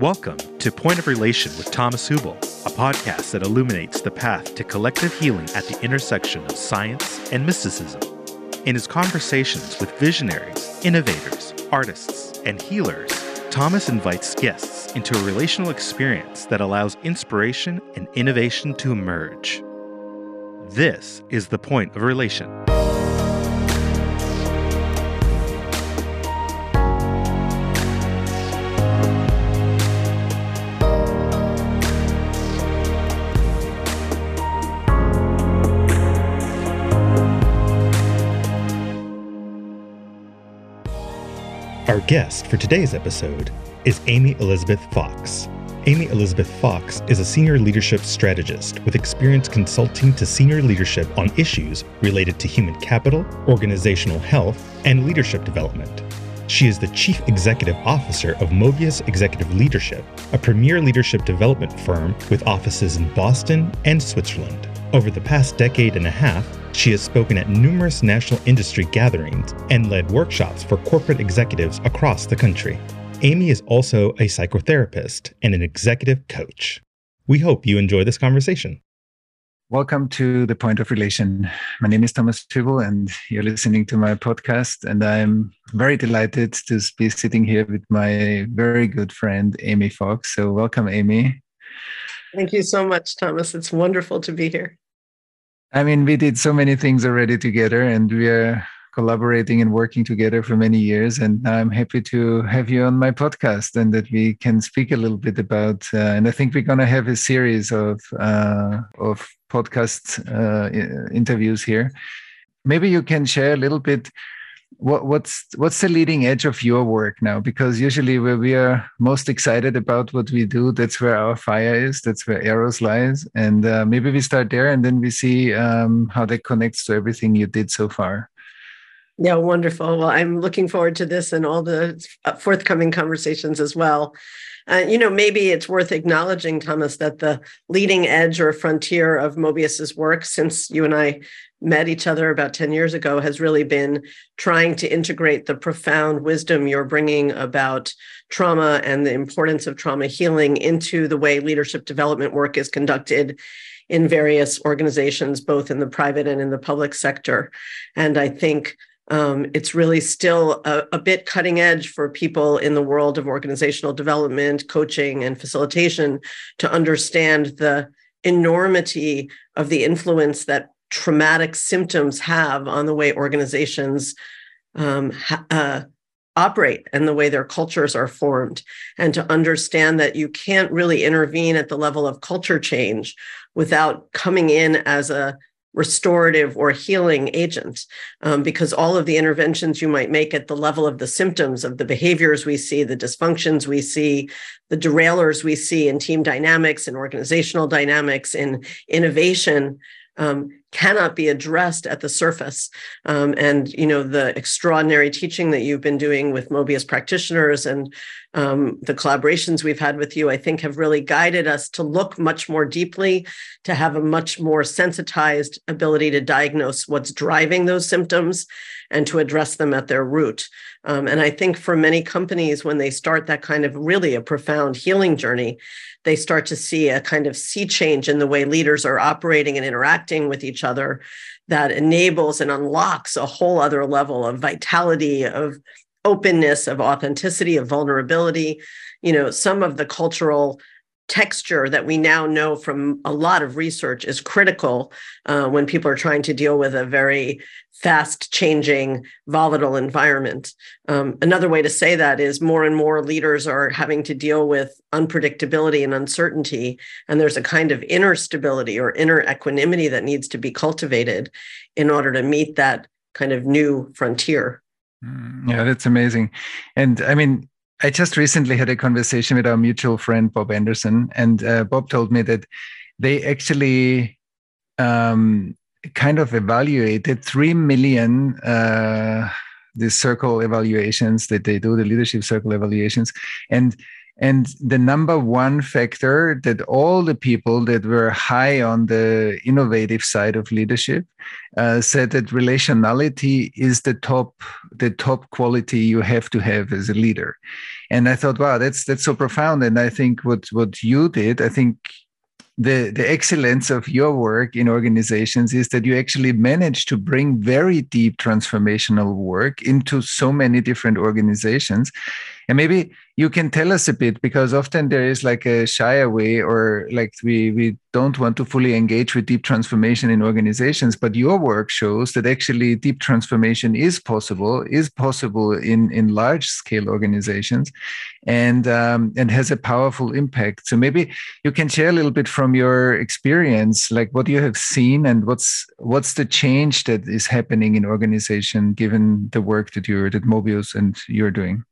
Welcome to Point of Relation with Thomas Hübl, a podcast that illuminates the path to collective healing at the intersection of science and mysticism. In his conversations with visionaries, innovators, artists, and healers, Thomas invites guests into a relational experience that allows inspiration and innovation to emerge. This is the point of relation. Our guest for today's episode is Amy Elizabeth Fox. Amy Elizabeth Fox is a senior leadership strategist with experience consulting to senior leadership on issues related to human capital, organizational health, and leadership development. She is the Chief Executive Officer of Mobius Executive Leadership, a premier leadership development firm with offices in Boston and Switzerland. Over the past decade and a half, she has spoken at numerous national industry gatherings and led workshops for corporate executives across the country. Amy is also a psychotherapist and an executive coach. We hope you enjoy this conversation. Welcome to the Point of Relation. My name is Thomas Hübl, and you're listening to my podcast. And I'm very delighted to be sitting here with my very good friend, Amy Fox. So, welcome, Amy. Thank you so much, Thomas. It's wonderful to be here. I mean, we did so many things already together, and we are collaborating and working together for many years. And I'm happy to have you on my podcast and that we can speak a little bit about. Uh, and I think we're going to have a series of uh, of podcast uh, interviews here. Maybe you can share a little bit what, what's what's the leading edge of your work now? Because usually where we are most excited about what we do. That's where our fire is. That's where Eros lies. And uh, maybe we start there and then we see um, how that connects to everything you did so far. Yeah wonderful. Well i'm looking forward to this and all the forthcoming conversations as well. Uh, you know, maybe it's worth acknowledging, Thomas, that the leading edge or frontier of Mobius's work since you and I met each other about 10 years ago has really been trying to integrate the profound wisdom you're bringing about trauma and the importance of trauma healing into the way leadership development work is conducted in various organizations, both in the private and in the public sector. And I think um, it's really still a, a, bit cutting edge for people in the world of organizational development, coaching, and facilitation to understand the enormity of the influence that traumatic symptoms have on the way organizations um, ha- uh, operate and the way their cultures are formed, and to understand that you can't really intervene at the level of culture change without coming in as a restorative or healing agent um, because all of the interventions you might make at the level of the symptoms of the behaviors we see the dysfunctions we see the derailers we see in team dynamics and organizational dynamics in innovation um, cannot be addressed at the surface. Um, and you know the extraordinary teaching that you've been doing with Mobius practitioners and um, the collaborations we've had with you, I think, have really guided us to look much more deeply, to have a much more sensitized ability to diagnose what's driving those symptoms and to address them at their root. Um, and I think for many companies, when they start that kind of really a profound healing journey, they start to see a kind of sea change in the way leaders are operating and interacting with each other that enables and unlocks a whole other level of vitality, of openness, of authenticity, of vulnerability. You know, some of the cultural texture that we now know from a lot of research is critical uh, when people are trying to deal with a very fast changing volatile environment. Um, another way to say that is more and more leaders are having to deal with unpredictability and uncertainty and there's a kind of inner stability or inner equanimity that needs to be cultivated in order to meet that kind of new frontier. Mm, yeah that's amazing. And i mean I just recently had a conversation with our mutual friend Bob Anderson, and uh, Bob told me that they actually um, kind of evaluated three million uh, the circle evaluations that they do, the leadership circle evaluations, and And the number one factor that all the people that were high on the innovative side of leadership uh, said that relationality is the top the top quality you have to have as a leader. And I thought, wow, that's that's so profound. And I think what what you did, I think the the excellence of your work in organizations is that you actually manage to bring very deep transformational work into so many different organizations and maybe you can tell us a bit because often there is like a shy away or like we we don't want to fully engage with deep transformation in organizations but your work shows that actually deep transformation is possible is possible in in large scale organizations and um, and has a powerful impact. So maybe you can share a little bit from your experience like what you have seen and what's what's the change that is happening in organization given the work that you're that mobius and you're doing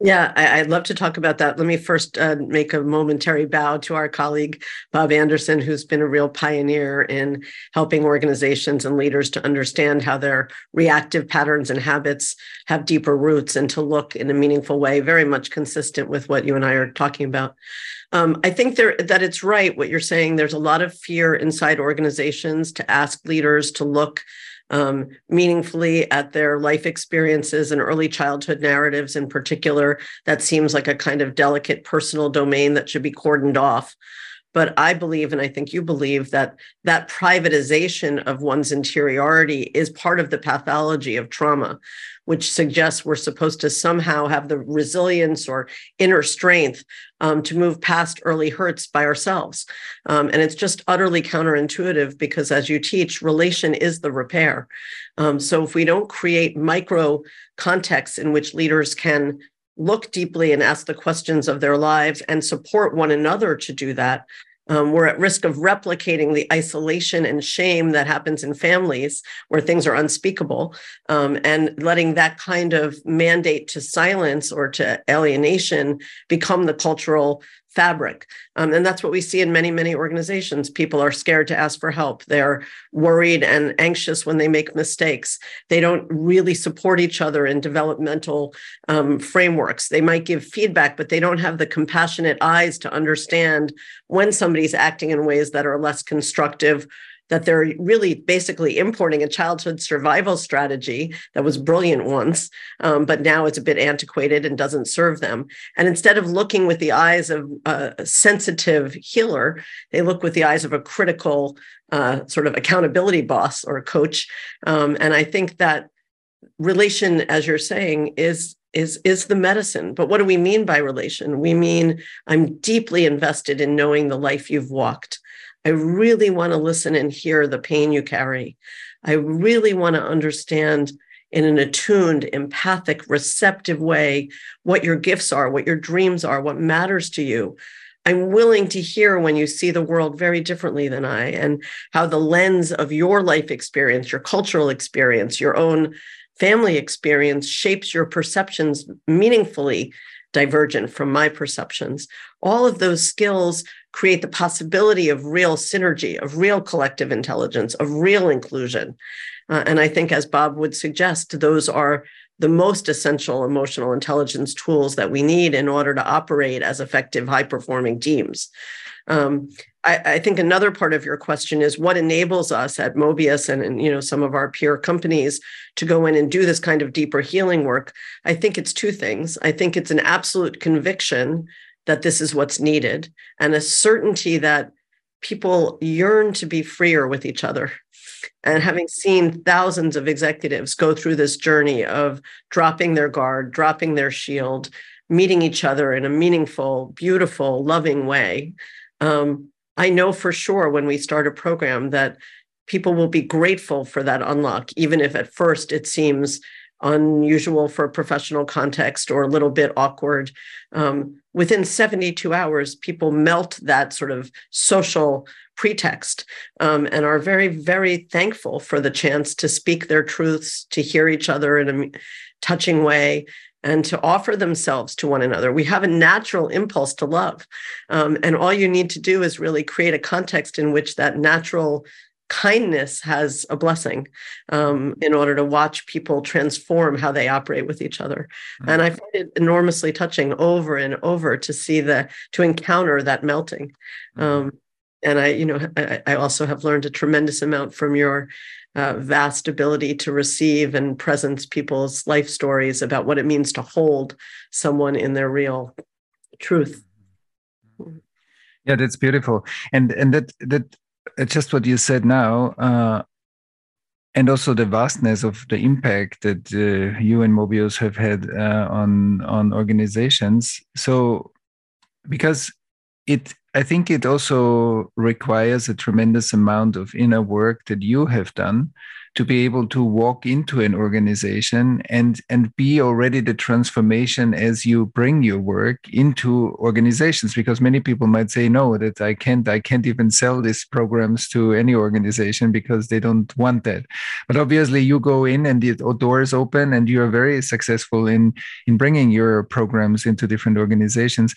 yeah, I, would love to talk about that. Let me first uh, make a momentary bow to our colleague, Bob Anderson, who's been a real pioneer in helping organizations and leaders to understand how their reactive patterns and habits have deeper roots and to look in a meaningful way, very much consistent with what you and I are talking about. Um, I think there, that it's right what you're saying. There's a lot of fear inside organizations to ask leaders to look um, meaningfully at their life experiences and early childhood narratives in particular. That seems like a kind of delicate personal domain that should be cordoned off. But I believe, and I think you believe, that that privatization of one's interiority is part of the pathology of trauma, which suggests we're supposed to somehow have the resilience or inner strength um, to move past early hurts by ourselves. Um, and it's just utterly counterintuitive because, as you teach, relation is the repair. Um, so if we don't create micro contexts in which leaders can look deeply and ask the questions of their lives and support one another to do that, um, we're at risk of replicating the isolation and shame that happens in families where things are unspeakable um, and letting that kind of mandate to silence or to alienation become the cultural fabric. Um, and that's what we see in many, many organizations. People are scared to ask for help. They're worried and anxious when they make mistakes. They don't really support each other in developmental um, frameworks. They might give feedback, but they don't have the compassionate eyes to understand when somebody's acting in ways that are less constructive that they're really basically importing a childhood survival strategy that was brilliant once, um, but now it's a bit antiquated and doesn't serve them. And instead of looking with the eyes of a sensitive healer, they look with the eyes of a critical uh, sort of accountability boss or coach. Um, and I think that relation, as you're saying, is is is the medicine but what do we mean by relation we mean i'm deeply invested in knowing the life you've walked I really want to listen and hear the pain you carry. I really want to understand in an attuned, empathic, receptive way what your gifts are, what your dreams are, what matters to you. I'm willing to hear when you see the world very differently than I, and how the lens of your life experience, your cultural experience, your own family experience shapes your perceptions meaningfully divergent from my perceptions. All of those skills create the possibility of real synergy, of real collective intelligence, of real inclusion. Uh, and I think, as Bob would suggest, those are the most essential emotional intelligence tools that we need in order to operate as effective, high performing teams. Um, I, I, think another part of your question is what enables us at Mobius and, and you know some of our peer companies to go in and do this kind of deeper healing work. I think it's two things. I think it's an absolute conviction that this is what's needed and a certainty that people yearn to be freer with each other. And having seen thousands of executives go through this journey of dropping their guard, dropping their shield, meeting each other in a meaningful, beautiful, loving way, um, I know for sure when we start a program that people will be grateful for that unlock, even if at first it seems unusual for a professional context or a little bit awkward. Um, within 72 hours, people melt that sort of social pretext um, and are very, very thankful for the chance to speak their truths, to hear each other in a touching way. And to offer themselves to one another. We have a natural impulse to love. Um, and all you need to do is really create a context in which that natural kindness has a blessing um, in order to watch people transform how they operate with each other. Mm-hmm. And I find it enormously touching over and over to see the to encounter that melting. Mm-hmm. Um, and I, you know, I, I, also have learned a tremendous amount from your uh, vast ability to receive and presence people's life stories about what it means to hold someone in their real truth. Yeah, that's beautiful, and and that that just what you said now, uh, and also the vastness of the impact that uh, you and Mobius have had uh, on on organizations. So, because it I think it also requires a tremendous amount of inner work that you have done to be able to walk into an organization and and be already the transformation as you bring your work into organizations because many people might say no that I can't I can't even sell these programs to any organization because they don't want that. But obviously you go in and the doors open and you are very successful in in bringing your programs into different organizations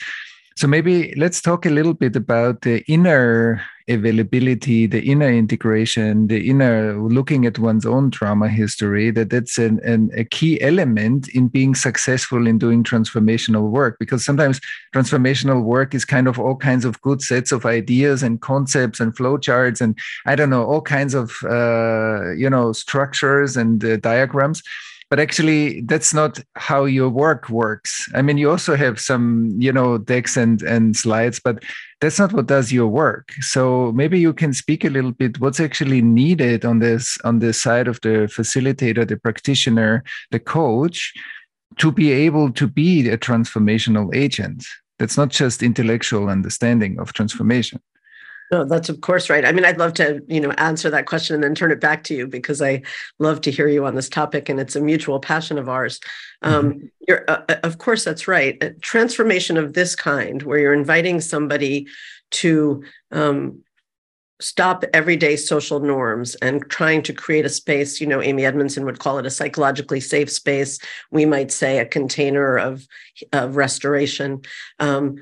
so maybe let's talk a little bit about the inner availability, the inner integration, the inner looking at one's own trauma history. That that's an, an, a key element in being successful in doing transformational work. Because sometimes transformational work is kind of all kinds of good sets of ideas and concepts and flowcharts and I don't know all kinds of uh, you know structures and uh, diagrams but actually that's not how your work works. I mean you also have some you know decks and and slides but that's not what does your work. So maybe you can speak a little bit what's actually needed on this on the side of the facilitator the practitioner the coach to be able to be a transformational agent. That's not just intellectual understanding of transformation no, that's of course right. I mean, I'd love to, you know, answer that question and then turn it back to you because I love to hear you on this topic, and it's a mutual passion of ours. Um, mm-hmm. you're, uh, uh of course, that's right. A transformation of this kind, where you're inviting somebody to um, stop everyday social norms and trying to create a space. You know, Amy Edmondson would call it a psychologically safe space. We might say a container of of restoration. Um,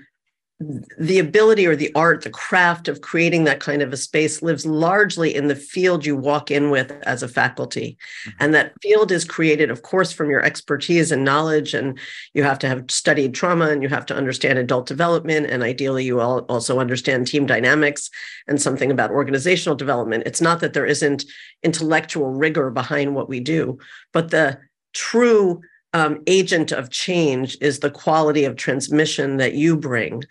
the ability or the art, the craft of creating that kind of a space lives largely in the field you walk in with as a faculty. Mm-hmm. And that field is created, of course, from your expertise and knowledge. And you have to have studied trauma and you have to understand adult development. And ideally, you all also understand team dynamics and something about organizational development. It's not that there isn't intellectual rigor behind what we do, but the true um, agent of change is the quality of transmission that you bring,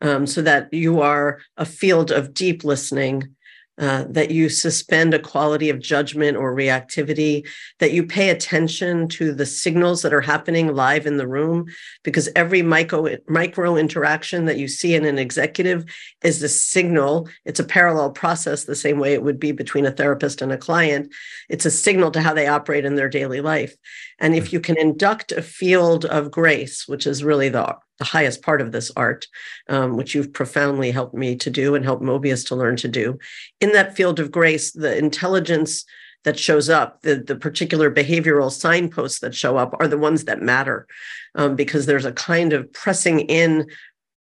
um, so that you are a field of deep listening uh, that you suspend a quality of judgment or reactivity, that you pay attention to the signals that are happening live in the room, because every micro, micro interaction that you see in an executive is a signal. It's a parallel process, the same way it would be between a therapist and a client. It's a signal to how they operate in their daily life. And if you can induct a field of grace, which is really the the highest part of this art, um, which you've profoundly helped me to do and helped Mobius to learn to do. In that field of grace, the intelligence that shows up, the, the particular behavioral signposts that show up are the ones that matter um, because there's a kind of pressing in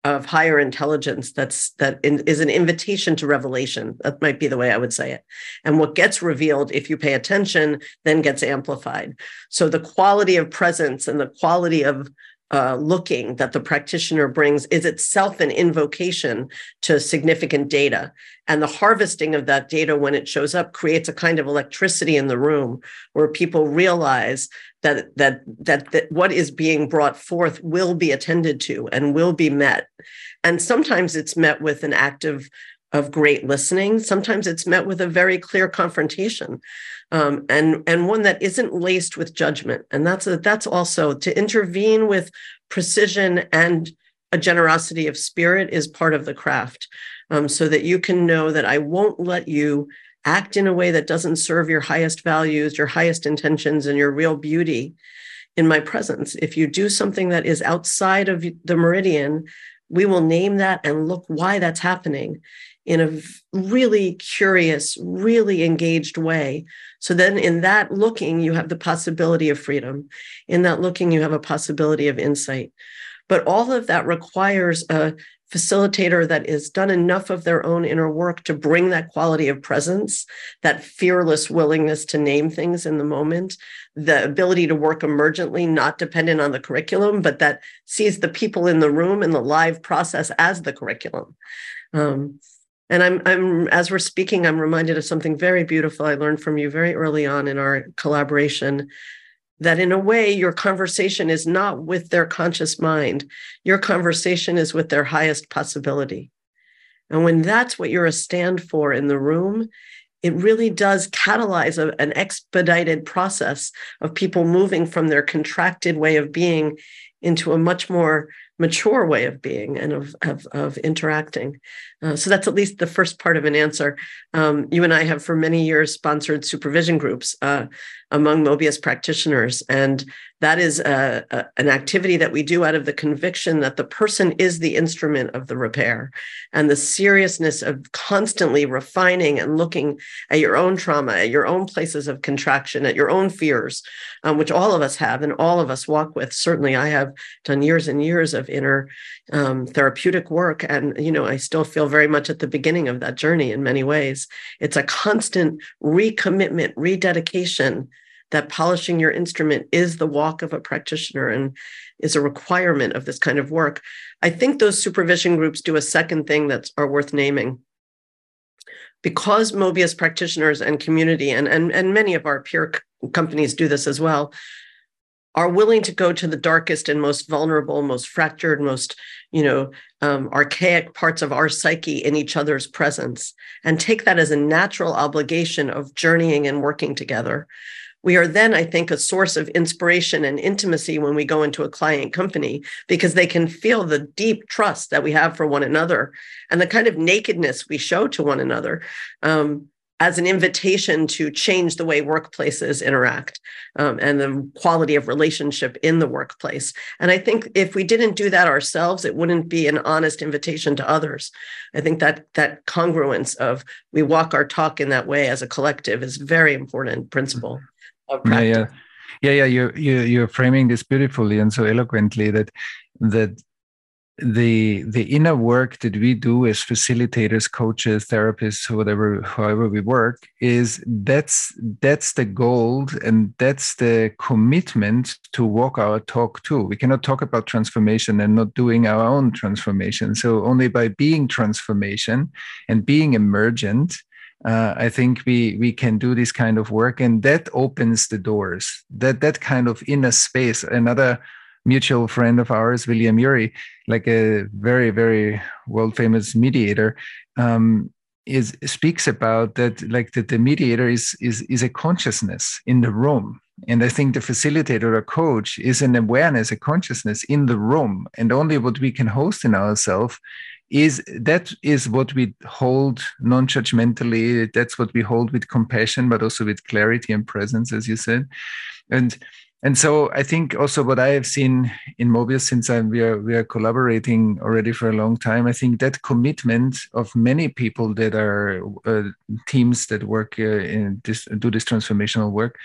of higher intelligence that's that in, is an invitation to revelation. That might be the way i would say it. And what gets revealed if you pay attention then gets amplified. So the quality of presence and the quality of uh, looking that the practitioner brings is itself an invocation to significant data. And the harvesting of that data when it shows up creates a kind of electricity in the room where people realize that, that, that, that what is being brought forth will be attended to and will be met. And sometimes it's met with an active of great listening. Sometimes it's met with a very clear confrontation, um, and and one that isn't laced with judgment. And that's a, that's also to intervene with precision and a generosity of spirit is part of the craft, um, so that you can know that I won't let you act in a way that doesn't serve your highest values, your highest intentions, and your real beauty in my presence. If you do something that is outside of the meridian, we will name that and look why that's happening in a really curious, really engaged way. So then in that looking, you have the possibility of freedom. In that looking, you have a possibility of insight. But all of that requires a facilitator that has done enough of their own inner work to bring that quality of presence, that fearless willingness to name things in the moment, the ability to work emergently, not dependent on the curriculum, but that sees the people in the room and the live process as the curriculum. Um, and I'm, I'm, as we're speaking, I'm reminded of something very beautiful I learned from you very early on in our collaboration. That in a way, your conversation is not with their conscious mind. Your conversation is with their highest possibility. And when that's what you're a stand for in the room, it really does catalyze a, an expedited process of people moving from their contracted way of being into a much more mature way of being and of, of, of interacting. Uh, so that's at least the first part of an answer. Um, you and I have for many years sponsored supervision groups uh, among Mobius practitioners. And that is a, a, an activity that we do out of the conviction that the person is the instrument of the repair and the seriousness of constantly refining and looking at your own trauma, at your own places of contraction, at your own fears, um, which all of us have and all of us walk with. Certainly, I have done years and years of inner um, therapeutic work. And, you know, I still feel very much at the beginning of that journey in many ways. It's a constant recommitment, rededication that polishing your instrument is the walk of a practitioner and is a requirement of this kind of work. I think those supervision groups do a second thing that's are worth naming. Because Mobius practitioners and community and, and, and many of our peer companies do this as well, are willing to go to the darkest and most vulnerable, most fractured, most you know um, archaic parts of our psyche in each other's presence, and take that as a natural obligation of journeying and working together. We are then, I think, a source of inspiration and intimacy when we go into a client company because they can feel the deep trust that we have for one another and the kind of nakedness we show to one another. Um, as an invitation to change the way workplaces interact um, and the quality of relationship in the workplace. And I think if we didn't do that ourselves, it wouldn't be an honest invitation to others. I think that that congruence of we walk our talk in that way as a collective is very important principle of practice. Yeah, yeah. Yeah, yeah, you you you're framing this beautifully and so eloquently that that the the inner work that we do as facilitators coaches therapists whatever however we work is that's that's the goal and that's the commitment to walk our talk too we cannot talk about transformation and not doing our own transformation so only by being transformation and being emergent uh, I think we we can do this kind of work, and that opens the doors. That that kind of inner space. Another mutual friend of ours, William Ury, like a very, very world famous mediator, um, is speaks about that like that the mediator is is is a consciousness in the room. And I think the facilitator or coach is an awareness, a consciousness in the room. And only what we can host in ourselves is that is what we hold non-judgmentally. That's what we hold with compassion, but also with clarity and presence, as you said. And and so I think also what I have seen in Mobius since I'm, we are we are collaborating already for a long time. I think that commitment of many people that are uh, teams that work uh, in this do this transformational work.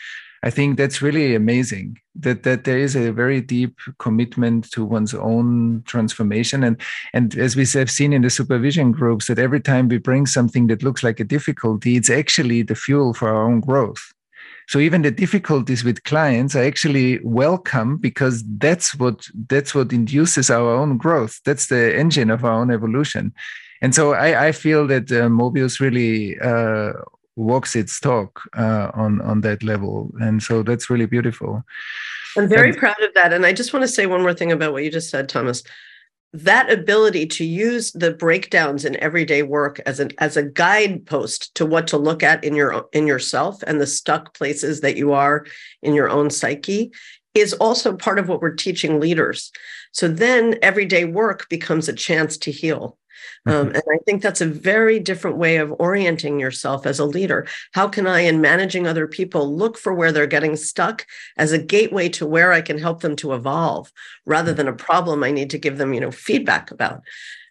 I think that's really amazing that that there is a very deep commitment to one's own transformation and and as we have seen in the supervision groups that every time we bring something that looks like a difficulty it's actually the fuel for our own growth so even the difficulties with clients are actually welcome because that's what that's what induces our own growth. That's the engine of our own evolution. And so I, I feel that uh, Mobius really uh, walks its talk uh, on on that level, and so that's really beautiful. I'm very and, proud of that. And I just want to say one more thing about what you just said, Thomas that ability to use the breakdowns in everyday work as an as a guidepost to what to look at in your in yourself and the stuck places that you are in your own psyche is also part of what we're teaching leaders. So then everyday work becomes a chance to heal um, mm-hmm. and I think that's a very different way of orienting yourself as a leader. How can I, in managing other people, look for where they're getting stuck as a gateway to where I can help them to evolve rather than a problem I need to give them, you know, feedback about?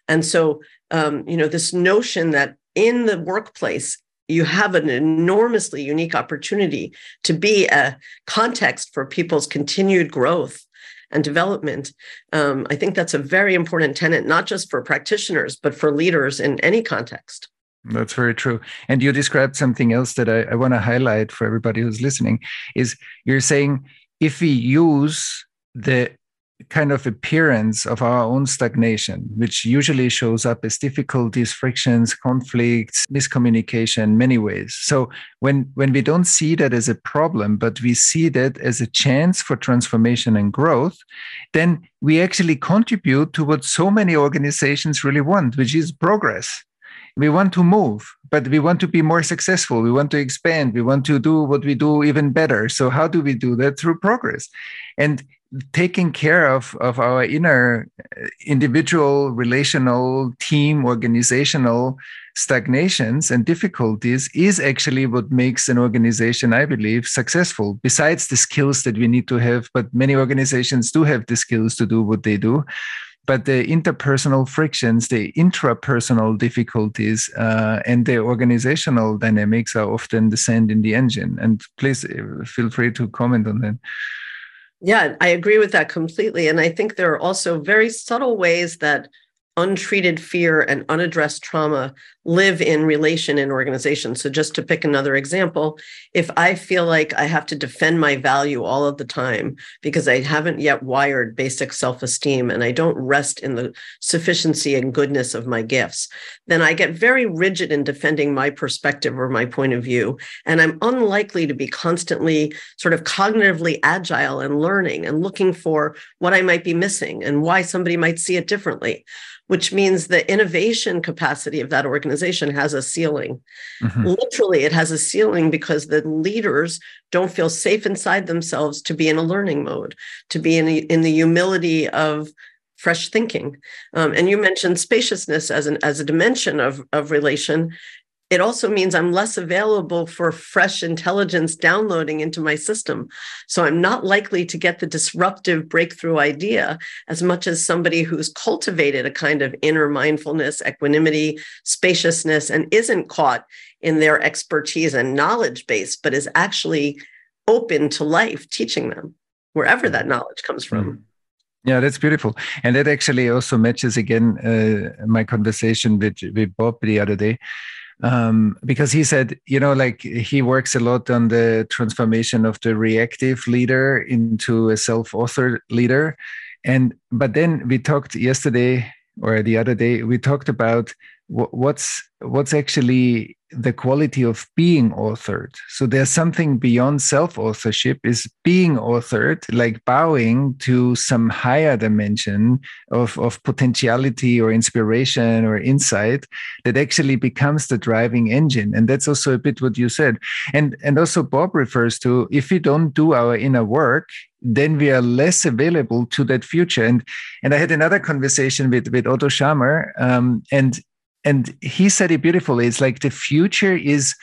And so, um, you know, this notion that in the workplace, you have an enormously unique opportunity to be a context for people's continued growth and development. Um, I think that's a very important tenet, not just for practitioners, but for leaders in any context. That's very true. And you described something else that I, I want to highlight for everybody who's listening is you're saying if we use the kind of appearance of our own stagnation, which usually shows up as difficulties, frictions, conflicts, miscommunication, many ways. So when when we don't see that as a problem, but we see that as a chance for transformation and growth, then we actually contribute to what so many organizations really want, which is progress. We want to move, but we want to be more successful. We want to expand. We want to do what we do even better. So how do we do that? Through progress. And taking care of, of our inner uh, individual, relational, team, organizational stagnations and difficulties is actually what makes an organization, I believe, successful, besides the skills that we need to have. But many organizations do have the skills to do what they do. But the interpersonal frictions, the intrapersonal difficulties, uh, and the organizational dynamics are often the sand in the engine. And please uh, feel free to comment on that. Yeah, I agree with that completely. And I think there are also very subtle ways that untreated fear and unaddressed trauma live in relation in organizations. So, just to pick another example, if I feel like I have to defend my value all of the time because I haven't yet wired basic self esteem and I don't rest in the sufficiency and goodness of my gifts, then I get very rigid in defending my perspective or my point of view. And I'm unlikely to be constantly sort of cognitively agile and learning and looking for what I might be missing and why somebody might see it differently which means the innovation capacity of that organization has a ceiling. Mm-hmm. Literally, it has a ceiling because the leaders don't feel safe inside themselves to be in a learning mode, to be in, a, in the humility of fresh thinking. Um, and you mentioned spaciousness as an as a dimension of, of relation it also means I'm less available for fresh intelligence downloading into my system. So I'm not likely to get the disruptive breakthrough idea as much as somebody who's cultivated a kind of inner mindfulness, equanimity, spaciousness, and isn't caught in their expertise and knowledge base, but is actually open to life, teaching them wherever that knowledge comes from. Mm. Yeah, that's beautiful, and that actually also matches again uh, my conversation with with Bob the other day um, because he said, you know, like he works a lot on the transformation of the reactive leader into a self-author leader, and but then we talked yesterday or the other day we talked about what's what's actually the quality of being authored? So there's something beyond self authorship is being authored like bowing to some higher dimension of, of potentiality or inspiration or insight that actually becomes the driving engine. And that's also a bit what you said. And and also bob refers to if we don't do our inner work then we are less available to that future. And and i had another conversation with with otto scharmer um, and and he said it beautifully. It's like the future is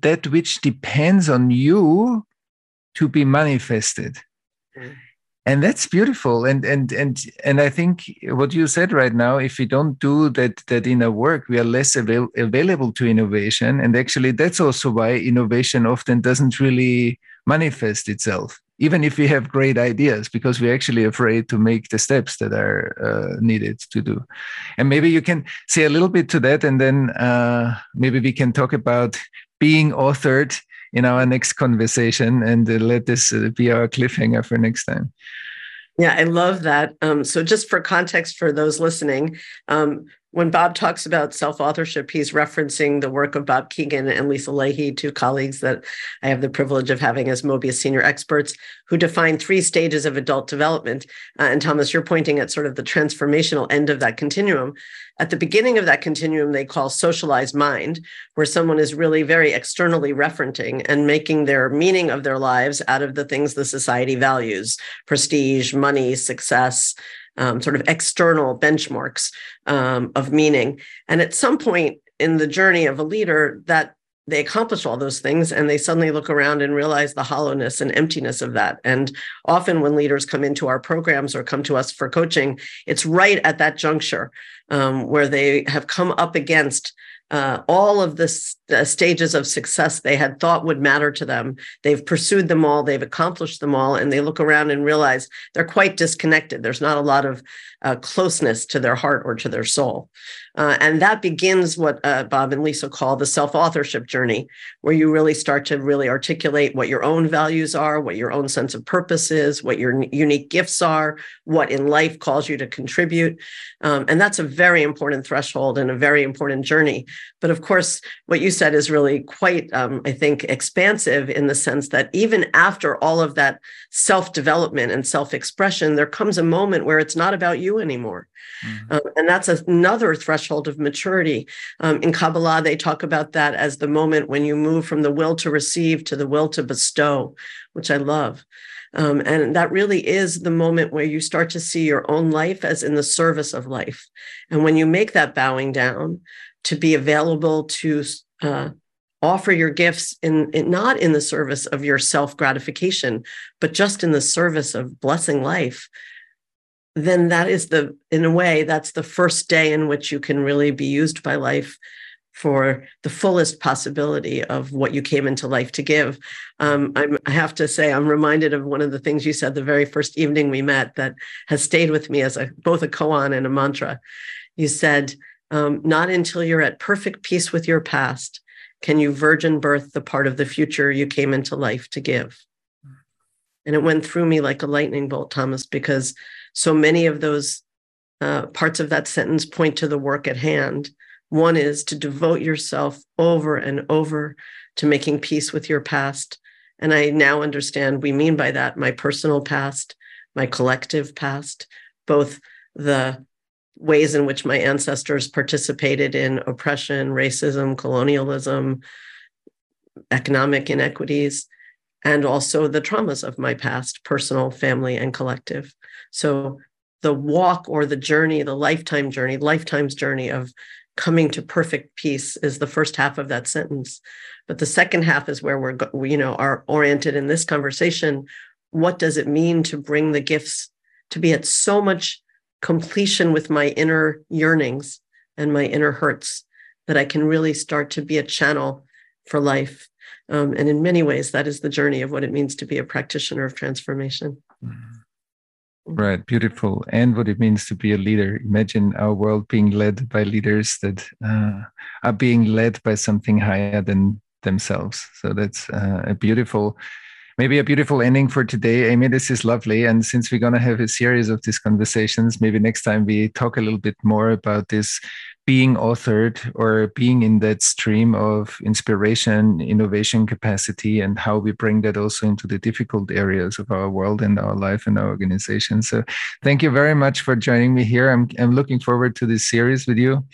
that which depends on you to be manifested. Mm. and that's beautiful. And and and and i think what you said right now if we don't do that that inner work we are less avail- available to innovation. And actually that's also why innovation often doesn't really manifest itself even if we have great ideas because we're actually afraid to make the steps that are uh, needed to do and maybe you can say a little bit to that and then uh, maybe we can talk about being authored in our next conversation and uh, let this uh, be our cliffhanger for next time yeah, I love that. Um, so, just for context for those listening, um, when Bob talks about self authorship, he's referencing the work of Bob Kegan and Lisa Lahey, two colleagues that I have the privilege of having as Mobius senior experts, who define three stages of adult development. Uh, and Thomas, you're pointing at sort of the transformational end of that continuum. At the beginning of that continuum, they call socialized mind, where someone is really very externally referencing and making their meaning of their lives out of the things the society values prestige, money, success um, sort of external benchmarks um, of meaning. And at some point in the journey of a leader, that they accomplish all those things and they suddenly look around and realize the hollowness and emptiness of that. And often, when leaders come into our programs or come to us for coaching, it's right at that juncture um, where they have come up against uh, all of the uh, stages of success they had thought would matter to them. They've pursued them all, they've accomplished them all, and they look around and realize they're quite disconnected. There's not a lot of uh, closeness to their heart or to their soul. Uh, and that begins what uh, Bob and Lisa call the self authorship journey, where you really start to really articulate what your own values are, what your own sense of purpose is, what your unique gifts are, what in life calls you to contribute. Um, and that's a very important threshold and a very important journey. But of course, what you said is really quite, um, I think, expansive in the sense that even after all of that self development and self expression, there comes a moment where it's not about you anymore. Mm-hmm. Um, and that's another threshold of maturity. Um, in Kabbalah, they talk about that as the moment when you move from the will to receive to the will to bestow, which I love. Um, and that really is the moment where you start to see your own life as in the service of life. And when you make that bowing down to be available to uh, offer your gifts in, in, not in the service of your self gratification, but just in the service of blessing life, then that is the, in a way, that's the first day in which you can really be used by life for the fullest possibility of what you came into life to give. Um, i have to say, I'm reminded of one of the things you said the very first evening we met that has stayed with me as a, both a koan and a mantra. You said, um, Not until you're at perfect peace with your past can you virgin birth the part of the future you came into life to give. And it went through me like a lightning bolt, Thomas, because so many of those uh, parts of that sentence point to the work at hand one is to devote yourself over and over to making peace with your past. And I now understand we mean by that my personal past, my collective past, both the ways in which my ancestors participated in oppression, racism, colonialism, economic inequities, and also the traumas of my past, personal, family, and collective. So the walk or the journey, the lifetime journey, lifetime's journey of coming to perfect peace is the first half of that sentence but the second half is where we're you know are oriented in this conversation what does it mean to bring the gifts to be at so much completion with my inner yearnings and my inner hurts that i can really start to be a channel for life um, and in many ways that is the journey of what it means to be a practitioner of transformation mm-hmm. Right, beautiful. And what it means to be a leader. Imagine our world being led by leaders that uh, are being led by something higher than themselves. So that's uh, a beautiful, maybe a beautiful ending for today. Amy, this is lovely. And since we're going to have a series of these conversations, maybe next time we talk a little bit more about this being authored or being in that stream of inspiration, innovation capacity, and how we bring that also into the difficult areas of our world and our life and our organization. So, thank you very much for joining me here. I'm, I'm looking forward to this series with you.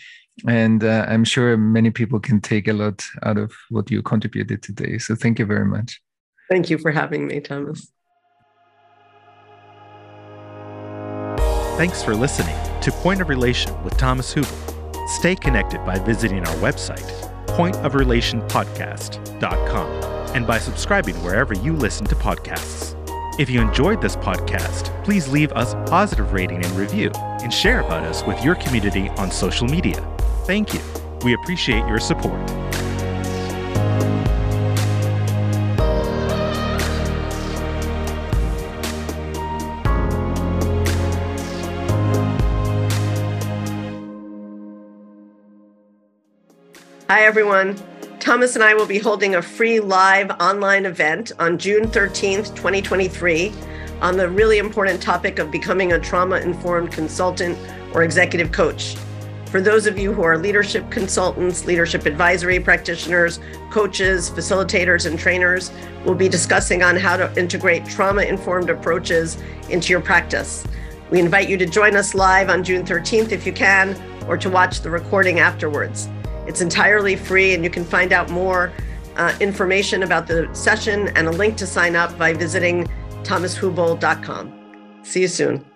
And uh, I'm sure many people can take a lot out of what you contributed today. So, thank you very much. Thank you for having me, Thomas. Thanks for listening to Point of Relation with Thomas Hübl. Stay connected by visiting our website, pointofrelationpodcast.com, and by subscribing wherever you listen to podcasts. If you enjoyed this podcast, please leave us a positive rating and review and share about us with your community on social media. Thank you. We appreciate your support. Hi, everyone. Thomas and I will be holding a free live online event on June 13th, 2023, on the really important topic of becoming a trauma informed consultant or executive coach. For those of you who are leadership consultants, leadership advisory practitioners, coaches, facilitators, and trainers, we'll be discussing on how to integrate trauma informed approaches into your practice. We invite you to join us live on June 13th if you can, or to watch the recording afterwards. It's entirely free, and you can find out more uh, information about the session and a link to sign up by visiting thomashubl.com. See you soon.